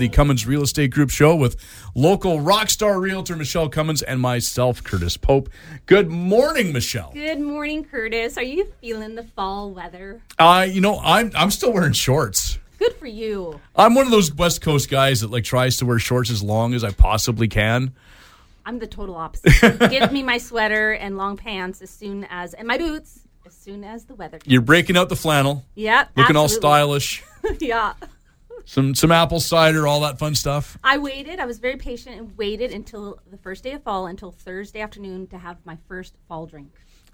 the Cummins Real Estate Group show with local rock star realtor Michelle Cummins and myself, Curtis Pope. Good morning, Michelle. Good morning, Curtis. Are you feeling the fall weather? Uh, you know, I'm I'm still wearing shorts. Good for you. I'm one of those West Coast guys that like tries to wear shorts as long as I possibly can. I'm the total opposite. Give me my sweater and long pants as soon as, and my boots as soon as the weather. You're breaking out the flannel, Yep. looking all stylish. yeah. Some some apple cider, all that fun stuff. I waited. I was very patient and waited until the first day of fall, until Thursday afternoon, to have my first fall drink.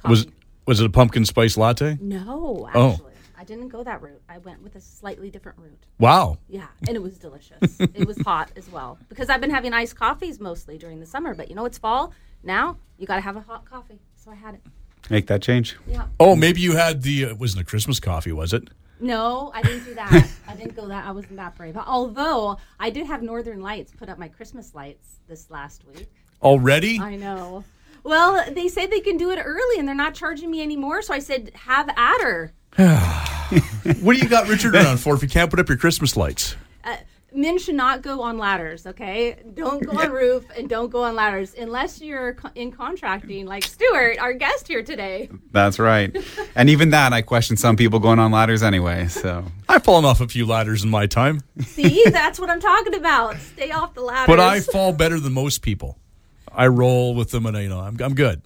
Was Coffee. was it a pumpkin spice latte? no, Oh. actually, I didn't go that route. I went with a slightly different route. Wow. Yeah, and it was delicious. it was hot as well because I've been having iced coffees mostly during the summer. But you know, it's fall now. You got to have a hot coffee. So I had it. Make that change. Yeah. Oh, maybe you had the uh, it wasn't a Christmas coffee, was it? No, I didn't do that. I didn't go that. I wasn't that brave. Although I did have Northern Lights put up my Christmas lights this last week. Already? I know. Well, they said they can do it early and they're not charging me anymore. So I said, have at her. What do you got Richard around for if you can't put up your Christmas lights? Men should not go on ladders, okay? Don't go on roof and don't go on ladders unless you're in contracting, like Stuart, our guest here today. That's right. and even that, I question some people going on ladders anyway. So I've fallen off a few ladders in my time, See, that's what I'm talking about. Stay off the ladders. but I fall better than most people. I roll with them, and I, you know I'm, I'm good.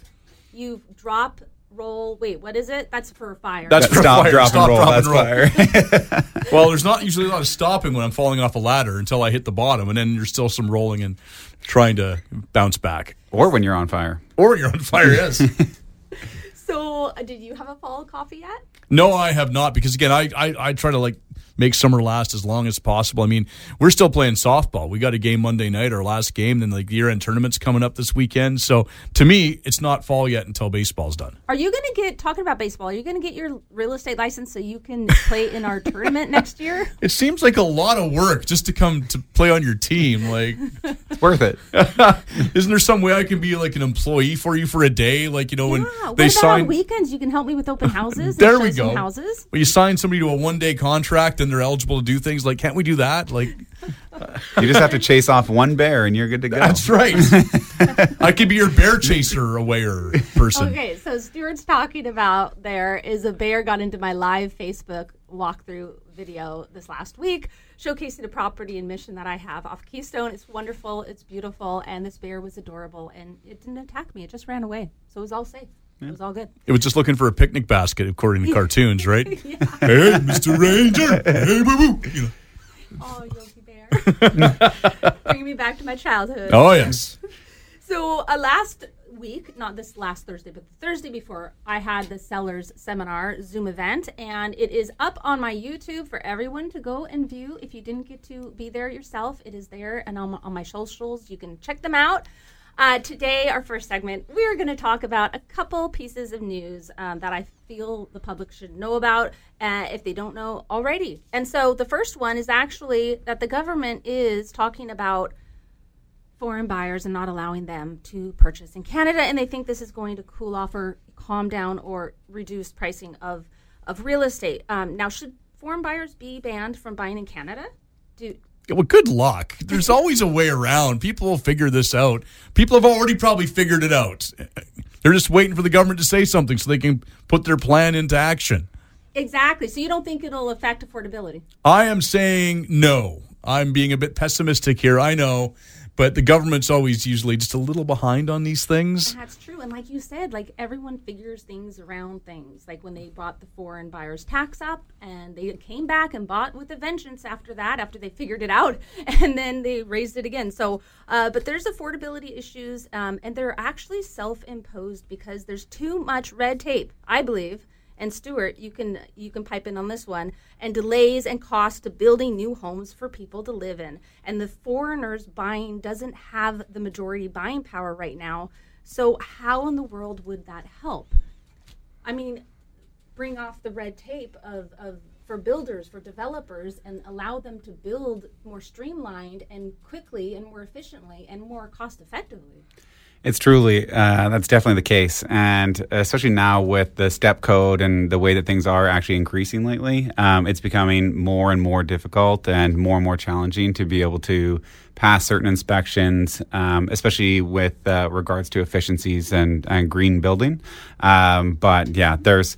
you drop, roll. Wait, what is it? That's for fire. That's for stop, fire. drop, Stop, and roll. drop, That's and roll. fire. Well, there's not usually a lot of stopping when I'm falling off a ladder until I hit the bottom, and then there's still some rolling and trying to bounce back. or when you're on fire. Or you're on fire, yes. so, uh, did you have a fall coffee yet? No, I have not because again, I, I I try to like make summer last as long as possible. I mean, we're still playing softball. We got a game Monday night, our last game, then like the year end tournament's coming up this weekend. So to me, it's not fall yet until baseball's done. Are you going to get talking about baseball? Are you going to get your real estate license so you can play in our tournament next year? It seems like a lot of work just to come to play on your team. Like, It's worth it. isn't there some way I can be like an employee for you for a day? Like, you know, when Yeah. What they about sign. on weekends? You can help me with open houses. There and we show some go. Houses. Well, you sign somebody to a one day contract and they're eligible to do things, like, can't we do that? Like, You just have to chase off one bear and you're good to go. that's right. I could be your bear chaser awayer person. Okay, so Stuart's talking about there is a bear got into my live Facebook walkthrough video this last week, showcasing a property and mission that I have off Keystone. It's wonderful, it's beautiful, and this bear was adorable, and it didn't attack me. It just ran away, so it was all safe. It was all good. It was just looking for a picnic basket, according to cartoons, right? Hey, Mr. Ranger. Hey, boo boo. You know. Oh, Yogi Bear, bringing me back to my childhood. Oh, yes. So uh, last week, not this last Thursday, but the Thursday before, I had the sellers seminar Zoom event, and it is up on my YouTube for everyone to go and view. If you didn't get to be there yourself, it is there, and on, on my socials, you can check them out. Uh, today, our first segment, we're going to talk about a couple pieces of news um, that I feel the public should know about uh, if they don't know already. And so, the first one is actually that the government is talking about foreign buyers and not allowing them to purchase in Canada, and they think this is going to cool off or calm down or reduce pricing of of real estate. Um, now, should foreign buyers be banned from buying in Canada? Do Well, good luck. There's always a way around. People will figure this out. People have already probably figured it out. They're just waiting for the government to say something so they can put their plan into action. exactly. So you don't think it'll affect affordability? I am saying no. I'm being a bit pessimistic here. I know. But the government's always usually just a little behind on these things. That's true. And like you said, like everyone figures things around things. Like when they brought the foreign buyers tax up and they came back and bought with a vengeance after that, after they figured it out, and then they raised it again. So, uh, but there's affordability issues, um, and they're actually self imposed because there's too much red tape, I believe. And Stuart, you can you can pipe in on this one. And delays and costs to building new homes for people to live in. And the foreigners buying doesn't have the majority buying power right now. So how in the world would that help? I mean, bring off the red tape of, of for builders, for developers, and allow them to build more streamlined and quickly and more efficiently and more cost effectively. It's truly, uh, that's definitely the case. And especially now with the step code and the way that things are actually increasing lately, um, it's becoming more and more difficult and more and more challenging to be able to pass certain inspections, um, especially with uh, regards to efficiencies and, and green building. Um, but yeah, there's,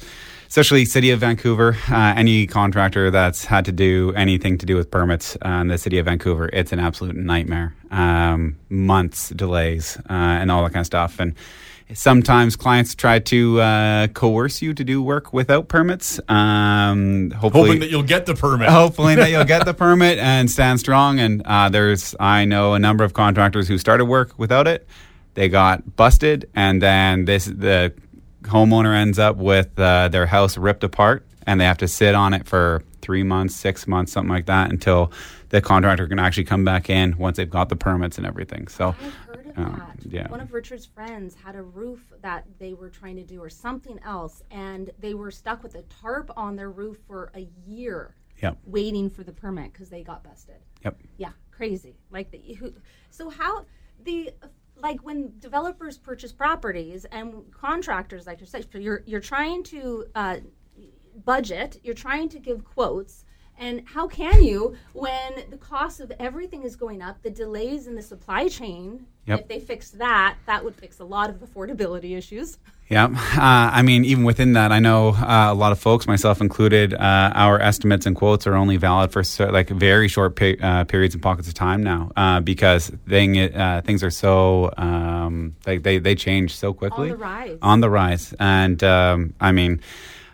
especially city of Vancouver, uh, any contractor that's had to do anything to do with permits uh, in the city of Vancouver, it's an absolute nightmare. Um, months delays uh, and all that kind of stuff. And sometimes clients try to uh, coerce you to do work without permits. Um, hopefully, Hoping that you'll get the permit. hopefully that you'll get the permit and stand strong. And uh, there's, I know a number of contractors who started work without it. They got busted, and then this the homeowner ends up with uh, their house ripped apart, and they have to sit on it for three months, six months, something like that, until the contractor can actually come back in once they've got the permits and everything. So. I've heard of Um, that. yeah. One of Richard's friends had a roof that they were trying to do or something else, and they were stuck with a tarp on their roof for a year Yep. waiting for the permit because they got busted. Yep. Yeah, crazy. Like the who, so how the like when developers purchase properties and contractors like yourself, you're you're trying to uh, budget, you're trying to give quotes. And how can you when the cost of everything is going up, the delays in the supply chain? Yep. If they fixed that, that would fix a lot of affordability issues. Yeah. Uh, I mean, even within that, I know uh, a lot of folks, myself included, uh, our estimates and quotes are only valid for so, like very short pe- uh, periods and pockets of time now uh, because thing, uh, things are so, um, they, they, they change so quickly. On the rise. On the rise. And um, I mean,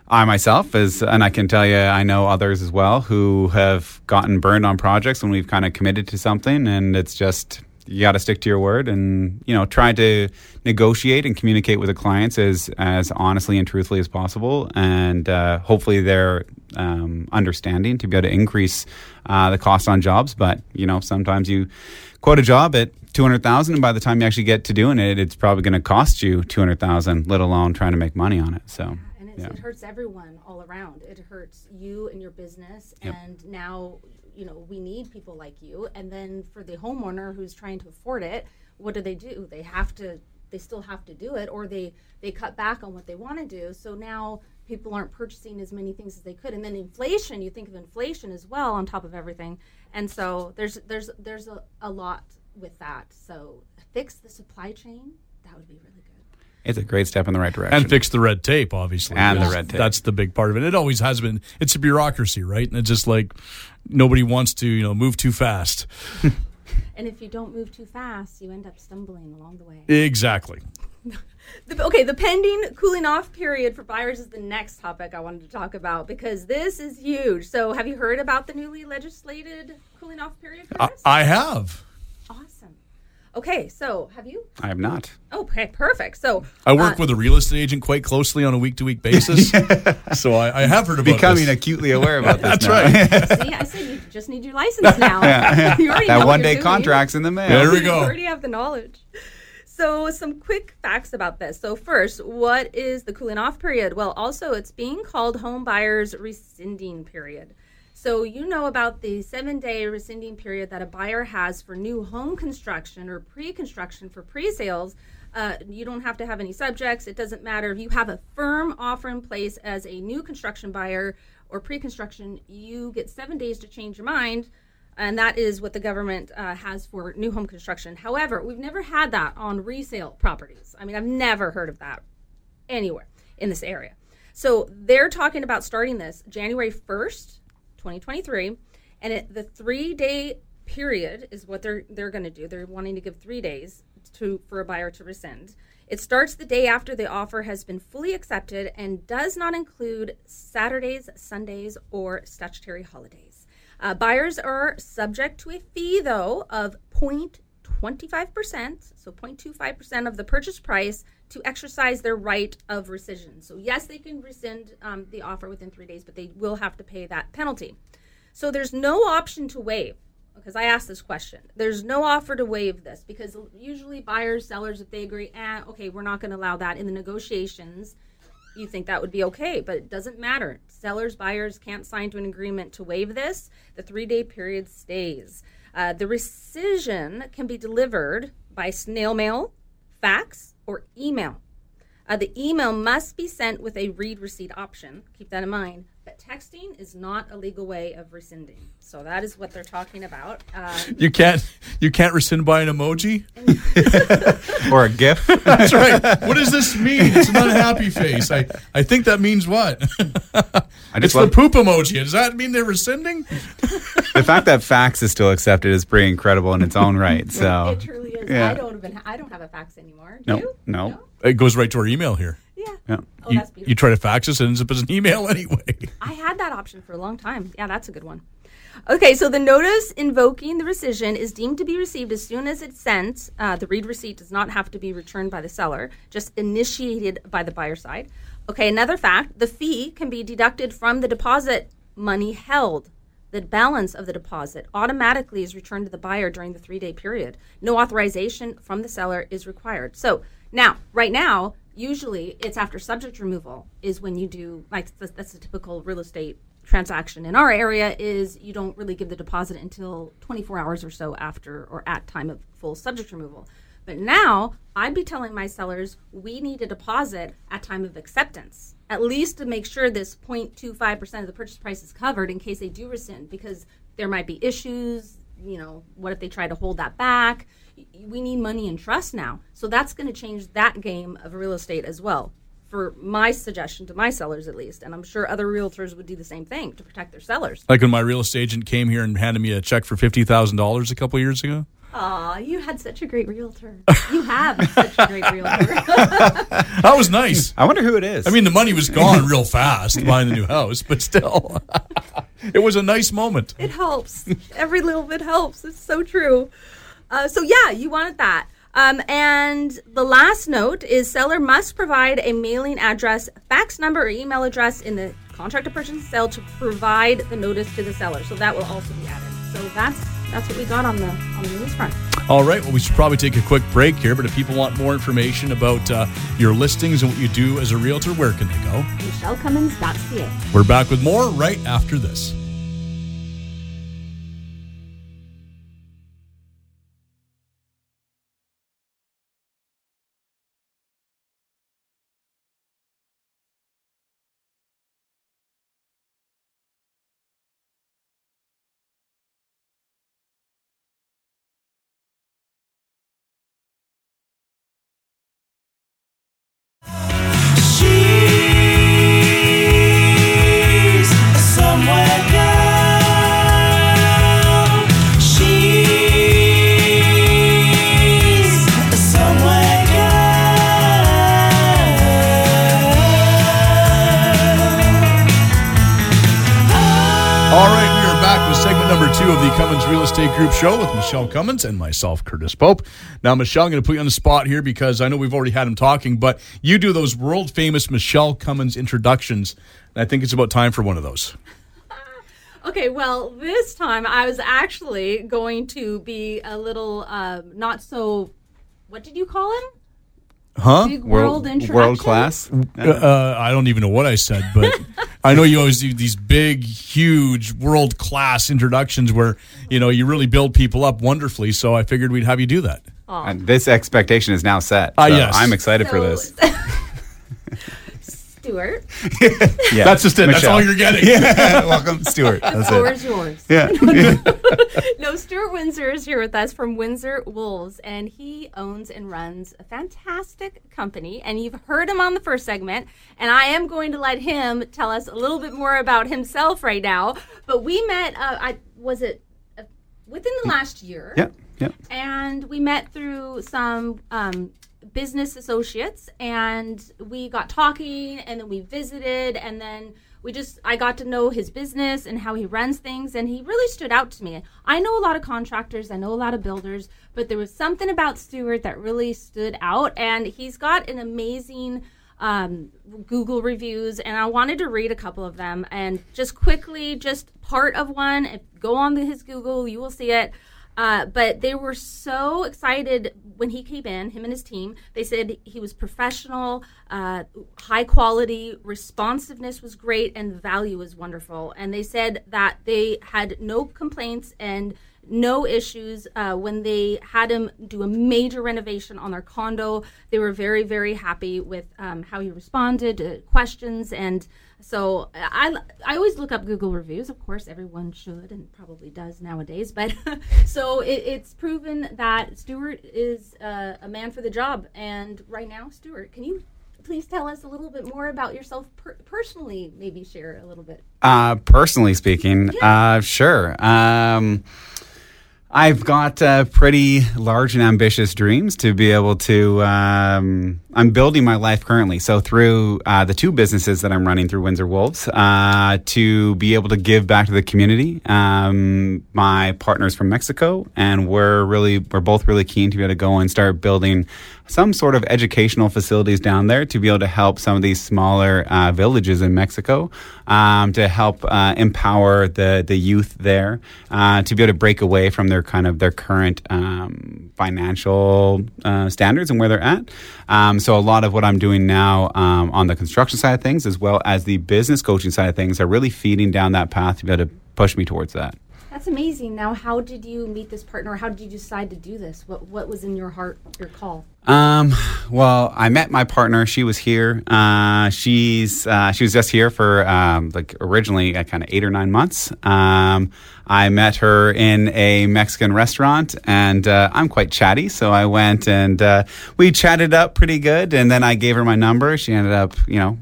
I myself is, and I can tell you, I know others as well who have gotten burned on projects when we've kind of committed to something, and it's just you got to stick to your word and you know try to negotiate and communicate with the clients as as honestly and truthfully as possible, and uh, hopefully they're um, understanding to be able to increase uh, the cost on jobs. But you know sometimes you quote a job at two hundred thousand, and by the time you actually get to doing it, it's probably going to cost you two hundred thousand, let alone trying to make money on it. So. Yeah. it hurts everyone all around. It hurts you and your business. Yep. And now, you know, we need people like you. And then for the homeowner who's trying to afford it, what do they do? They have to, they still have to do it, or they they cut back on what they want to do. So now people aren't purchasing as many things as they could. And then inflation, you think of inflation as well on top of everything. And so there's there's there's a, a lot with that. So fix the supply chain. That would be really good. It's a great step in the right direction. and fix the red tape, obviously. And the That's- red tape. That's the big part of it. It always has been. It's a bureaucracy, right? And it's just like nobody wants to, you know, move too fast. And if you don't move too fast, you end up stumbling along the way. Exactly. The, okay, the pending cooling off period for buyers is the next topic I wanted to talk about because this is huge. So, have you heard about the newly legislated cooling off period for I. I have. Awesome. Okay, so have you? I have not. Okay, perfect. So, I work uh, with a real estate agent quite closely on a week to week basis. so I, I have heard about Becoming this. acutely aware about this. That's right. see, I said you just need your license now. You already that one day doing. contract's in the mail. There we You go. already have the knowledge. So, some quick facts about this. So, first, what is the cooling off period? Well, also, it's being called home buyers rescinding period. So, you know about the seven day rescinding period that a buyer has for new home construction or pre construction for pre sales. Uh, you don't have to have any subjects. It doesn't matter if you have a firm offer in place as a new construction buyer or pre construction, you get seven days to change your mind and that is what the government uh, has for new home construction. However, we've never had that on resale properties. I mean, I've never heard of that anywhere in this area. So they're talking about starting this January 1st, 2023, and it, the three day period is what they're they're going to do. They're wanting to give three days to for a buyer to rescind. It starts the day after the offer has been fully accepted and does not include Saturdays, Sundays, or statutory holidays. Uh, buyers are subject to a fee, though, of 0.25%, so 0.25% of the purchase price to exercise their right of rescission. So, yes, they can rescind um, the offer within three days, but they will have to pay that penalty. So, there's no option to waive because I asked this question. There's no offer to waive this because usually buyers, sellers, if they agree, eh, okay, we're not going to allow that in the negotiations, you think that would be okay, but it doesn't matter. Sellers, buyers can't sign to an agreement to waive this. The three day period stays. Uh, the rescission can be delivered by snail mail, fax, or email. Uh, the email must be sent with a read receipt option. Keep that in mind. But texting is not a legal way of rescinding. So that is what they're talking about. Um, You can't you can't rescind by an emoji. or a GIF. That's right. What does this mean? It's an unhappy face. I, I think that means what? I It's just the poop emoji. Does that mean they're rescinding? the fact that fax is still accepted is pretty incredible in its own right. So it truly is. yeah. I don't even. I don't have a fax anymore. Do No, you? no. It goes right to our email here. Yeah. Yeah. Oh, you, that's beautiful. you try to fax us, it ends up as an email anyway. I had that option for a long time. Yeah, that's a good one. Okay, so the notice invoking the rescission is deemed to be received as soon as it's sent. Uh, the read receipt does not have to be returned by the seller, just initiated by the buyer side. Okay, another fact the fee can be deducted from the deposit money held. The balance of the deposit automatically is returned to the buyer during the three day period. No authorization from the seller is required. So now, right now, usually it's after subject removal is when you do like that's, that's a typical real estate transaction. In our area is you don't really give the deposit until 24 hours or so after or at time of full subject removal. But now i'd be telling my sellers we need a deposit at time of acceptance at least to make sure this 0.25% of the purchase price is covered in case they do rescind because there might be issues you know what if they try to hold that back? We need money and trust now. So that's going to change that game of real estate as well for my suggestion to my sellers at least and i'm sure other realtors would do the same thing to protect their sellers. Like when my real estate agent came here and handed me a check for fifty thousand dollars a couple years ago. Aw, you had such a great realtor. You have such a great realtor. That was nice. I wonder who it is. I mean, the money was gone real fast buying the new house, but still, it was a nice moment. it helps. Every little bit helps. It's so true. Uh, so yeah you wanted that. Um, and the last note is seller must provide a mailing address fax number or email address in the contract of purchase and sale to provide the notice to the seller. So that will also be added. So that's that's what we got on the on the news front All right, well, we should probably take a quick break here, but if people want more information about uh, your listings and what you do as a realtor, where can they go? michellecummins.ca We're back with more right after this. Two of the Cummins Real Estate Group show with Michelle Cummins and myself, Curtis Pope. Now, Michelle, I'm going to put you on the spot here because I know we've already had him talking, but you do those world famous Michelle Cummins introductions. And I think it's about time for one of those. Okay, well, this time I was actually going to be a little um, not so. What did you call him? Huh? Big world, introduction. world class. Uh, I don't even know what I said, but I know you always do these big, huge, world class introductions where you know you really build people up wonderfully. So I figured we'd have you do that. And this expectation is now set. Ah, so yes. I'm excited for this. Stuart, Yeah. That's just it. That's all you're getting. Yeah. Welcome, Stuart. the That's floor it. is yours. Yeah. No, Stuart Windsor is here with us from Windsor Wolves, and he owns and runs a fantastic company. And you've heard him on the first segment, and I am going to let him tell us a little bit more about himself right now. But we met, uh, I was it uh, within the last year? yeah. Yeah. and we met through some um, business associates and we got talking and then we visited and then we just i got to know his business and how he runs things and he really stood out to me i know a lot of contractors i know a lot of builders but there was something about Stuart that really stood out and he's got an amazing um, Google reviews, and I wanted to read a couple of them. And just quickly, just part of one. Go on his Google, you will see it. Uh, but they were so excited when he came in, him and his team. They said he was professional, uh, high quality, responsiveness was great, and value was wonderful. And they said that they had no complaints and no issues. Uh, when they had him do a major renovation on their condo, they were very, very happy with um, how he responded to questions. And so I, I always look up Google reviews. Of course, everyone should and probably does nowadays. But so it, it's proven that Stuart is uh, a man for the job. And right now, Stuart, can you please tell us a little bit more about yourself per- personally? Maybe share a little bit. Uh, personally speaking, uh, sure. Um, I've got uh, pretty large and ambitious dreams to be able to. Um, I'm building my life currently. So, through uh, the two businesses that I'm running through Windsor Wolves, uh, to be able to give back to the community. Um, my partner's from Mexico, and we're really, we're both really keen to be able to go and start building some sort of educational facilities down there to be able to help some of these smaller uh, villages in Mexico um, to help uh, empower the the youth there uh, to be able to break away from their kind of their current um, financial uh, standards and where they're at. So a lot of what I'm doing now um, on the construction side of things, as well as the business coaching side of things, are really feeding down that path to be able to push me towards that. That's amazing. Now, how did you meet this partner? How did you decide to do this? What What was in your heart, your call? Um, well, I met my partner. She was here. Uh, she's uh, she was just here for um, like originally uh, kind of eight or nine months. Um, I met her in a Mexican restaurant, and uh, I'm quite chatty, so I went and uh, we chatted up pretty good. And then I gave her my number. She ended up, you know,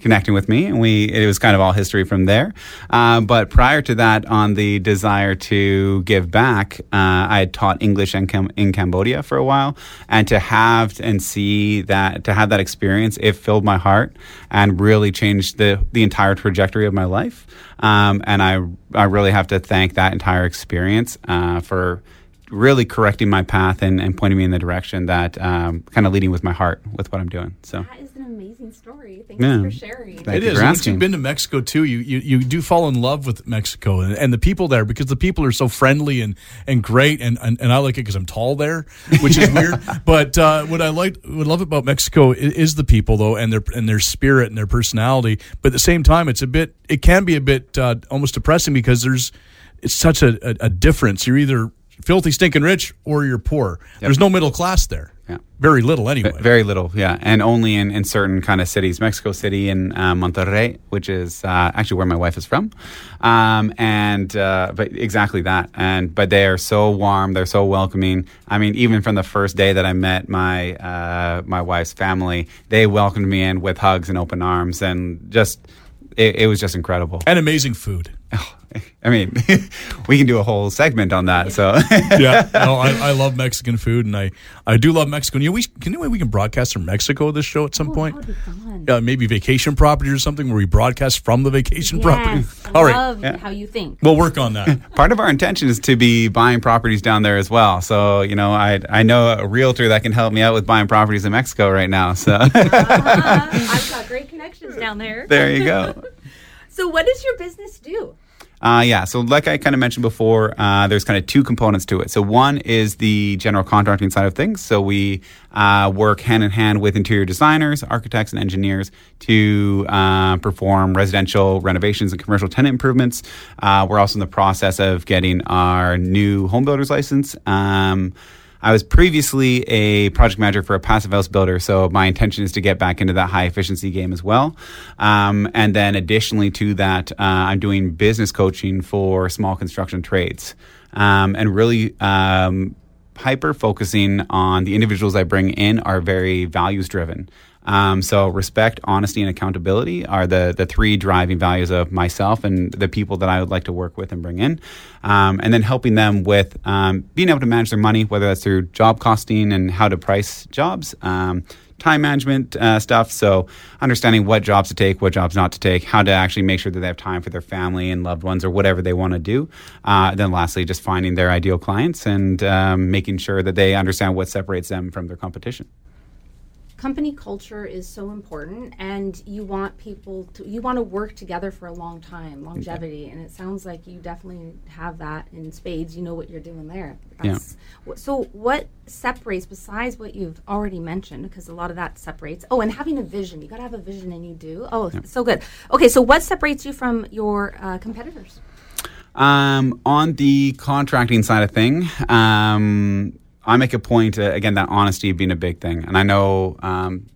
connecting with me, and we it was kind of all history from there. Uh, but prior to that, on the desire to give back, uh, I had taught English in, Cam- in Cambodia for a while, and to have and see that to have that experience, it filled my heart and really changed the the entire trajectory of my life. Um, and I I really have to thank that entire experience uh, for really correcting my path and, and pointing me in the direction that um, kind of leading with my heart with what I'm doing. So. That is an amazing story. Thank Yeah. you for sharing. Thank it you is. For Once you've been to Mexico too, you, you, you do fall in love with Mexico and, and the people there because the people are so friendly and, and great and, and, and I like it because I'm tall there, which is weird. But uh, what I like, what I love about Mexico is, is the people though, and their and their spirit and their personality. But at the same time, it's a bit, it can be a bit uh, almost depressing because there's, it's such a, a, a difference. You're either filthy, stinking rich or you're poor. There's no middle class there. Yeah. Very little anyway. Very little, yeah, and only in, in certain kind of cities. Mexico City and uh, Monterrey, which is uh, actually where my wife is from, um, and uh, but exactly that. And but they are so warm, they're so welcoming. I mean, even from the first day that I met my uh, my wife's family, they welcomed me in with hugs and open arms, and just it, it was just incredible. and amazing food. I mean, we can do a whole segment on that. So yeah, no, I, I love Mexican food, and I, I do love Mexico. You know, we can you know, we can broadcast from Mexico this show at some Oh, point. that would be fun. Uh, maybe vacation property or something where we broadcast from the vacation property. Yes, I All right, love how you think. we'll work on that. part of our intention is to be buying properties down there as well. So, you know, I I know a realtor that can help me out with buying properties in Mexico right now. So, Uh, I've got great connections down there. there you go. So, what does your business do? Uh, yeah, so like I kind of mentioned before, uh, there's kind of two components to it. So one is the general contracting side of things. So we uh, work hand in hand with interior designers, architects, and engineers to uh, perform residential renovations and commercial tenant improvements. Uh, we're also in the process of getting our new home builder's license. Um, I was previously a project manager for a passive house builder, so my intention is to get back into that high efficiency game as well. Um, and then additionally to that, uh, I'm doing business coaching for small construction trades um, and really um, hyper focusing on the individuals I bring in are very values driven. Um, so respect, honesty, and accountability are the the three driving values of myself and the people that I would like to work with and bring in, um, and then helping them with um, being able to manage their money, whether that's through job costing and how to price jobs. Um, time management uh, stuff. So understanding what jobs to take what jobs not to take how to actually make sure that they have time for their family and loved ones or whatever they want to do. Uh, then lastly just finding their ideal clients and um, making sure that they understand what separates them from their competition company culture is so important and you want people to you want to work together for a long time longevity and it sounds like you definitely have that in spades. You know what you're doing there. Yeah. wh- so what separates besides what you've already mentioned because a lot of that separates oh and having a vision. You got to have a vision and you do? Oh so good. Okay so what separates you from your uh, competitors? Um, on the contracting side of thing, um, I make a point uh, again that honesty being a big thing, and I know um,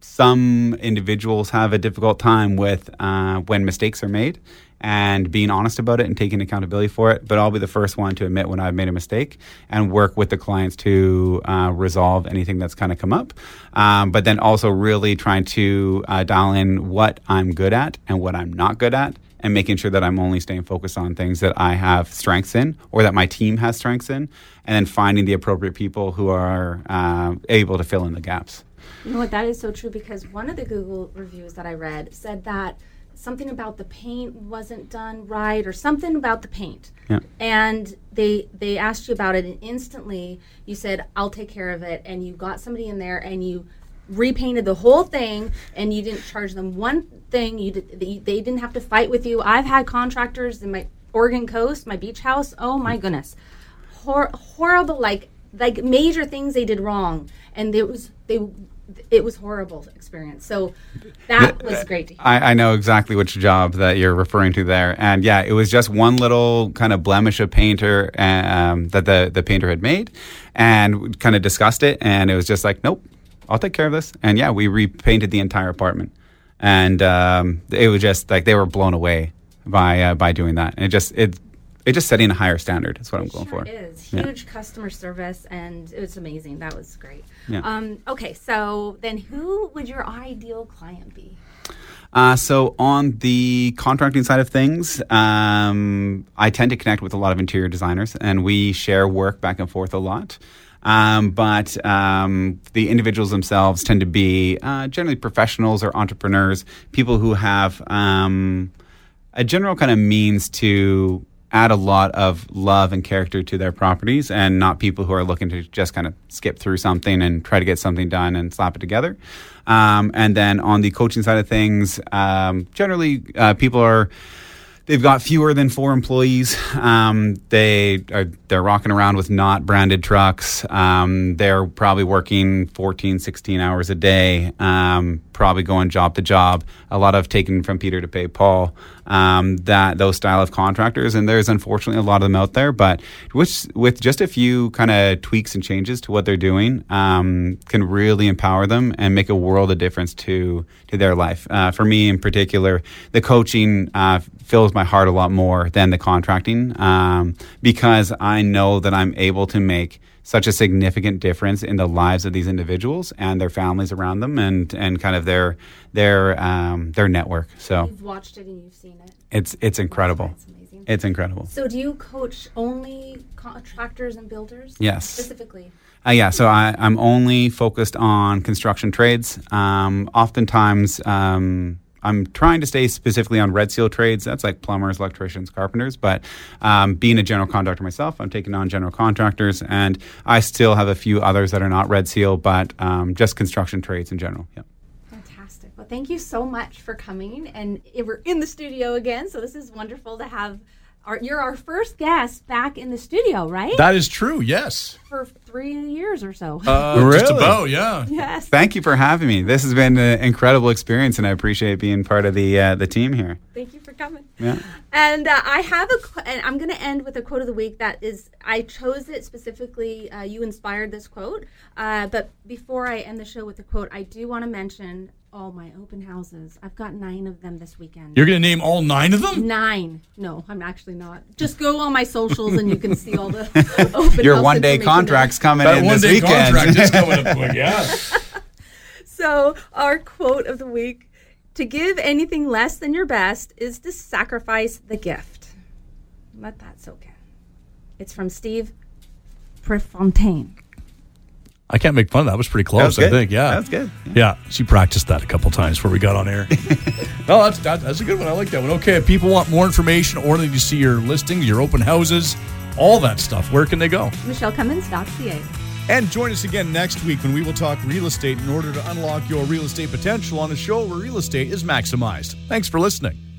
some individuals have a difficult time with uh, when mistakes are made and being honest about it and taking accountability for it. But I'll be the first one to admit when I've made a mistake and work with the clients to uh, resolve anything that's kind of come up. Um, but then also really trying to uh, dial in what I'm good at and what I'm not good at. And making sure that I'm only staying focused on things that I have strengths in or that my team has strengths in, and then finding the appropriate people who are uh, able to fill in the gaps. You know what? That is so true because one of the Google reviews that I read said that something about the paint wasn't done right or something about the paint. Yeah. And they they asked you about it and instantly you said I'll take care of it and you got somebody in there and you repainted the whole thing and you didn't charge them one thing you did they, they didn't have to fight with you. I've had contractors in my Oregon coast, my beach house. Oh my goodness. Hor- horrible like like major things they did wrong and it was they it was horrible experience. So that was great to hear. I, I know exactly which job that you're referring to there, and yeah, it was just one little kind of blemish of painter um, that the the painter had made, and kind of discussed it, and it was just like, nope, I'll take care of this, and yeah, we repainted the entire apartment, and um, it was just like they were blown away by uh, by doing that, and it just it it just setting a higher standard. That's what I'm going sure for. is Yeah. huge customer service and it was amazing. That was great. Yeah. Um, okay, so then who would your ideal client be? Uh, so on the contracting side of things, um, I tend to connect with a lot of interior designers, and we share work back and forth a lot. Um, but um, the individuals themselves tend to be uh, generally professionals or entrepreneurs, people who have um, a general kind of means to add a lot of love and character to their properties and not people who are looking to just kind of skip through something and try to get something done and slap it together. Um, and then on the coaching side of things, um, generally uh, people are they've got fewer than four employees. Um, they are they're rocking around with not branded trucks. Um, they're probably working 14, 16 hours a day. Um, probably going job to job. A lot of taking from Peter to pay Paul. Um, that those style of contractors, and there's unfortunately a lot of them out there. But with with just a few kind of tweaks and changes to what they're doing, um, can really empower them and make a world of difference to to their life. Uh, for me in particular, the coaching uh, fills my heart a lot more than the contracting um, because I know that I'm able to make such a significant difference in the lives of these individuals and their families around them and and kind of their their um, their network. So You've watched it and you've seen it. it's it's incredible. It's amazing. It's incredible. So do you coach only contractors and builders? Yes. Specifically. Uh, yeah, so I, I'm only focused on construction trades. Um, oftentimes, um, I'm trying to stay specifically on red seal trades. That's like plumbers, electricians, carpenters. But um, being a general contractor myself, I'm taking on general contractors, and I still have a few others that are not red seal, but um, just construction trades in general. Yeah. Fantastic. Well, thank you so much for coming. And i- we're in the studio again, so this is wonderful to have. Our, you're our first guest back in the studio, right? That is true. Yes. For three years or so. Uh, Just Really? about. Yeah. yes. Thank you for having me. This has been an incredible experience, and I appreciate being part of the uh, the team here. Thank you for coming. Yeah. And uh, I have a, qu- and I'm going to end with a quote of the week that is, I chose it specifically. Uh, you inspired this quote. Uh, but before I end the show with the quote, I do want to mention all my open houses. I've got nine of them this weekend. You're going to name all nine of them? Nine. No, I'm actually not. Just go on my socials and you can see all the open houses. Your house one day information there. contract's coming That in one this day weekend. contract is coming up quick. Yeah. So, our quote of the week to give anything less than your best is to sacrifice the gift. Let that soak in. It's from Steve Prefontaine. I can't make fun of that. That was pretty close, was I think. Yeah. That's good. Yeah, she practiced that a couple times before we got on air. no, that's that, that's a good one. I like that one. Okay, if people want more information or they need to see your listings, your open houses, all that stuff, where can they go? MichelleCummins.ca. And join us again next week when we will talk real estate in order to unlock your real estate potential on a show where real estate is maximized. Thanks for listening.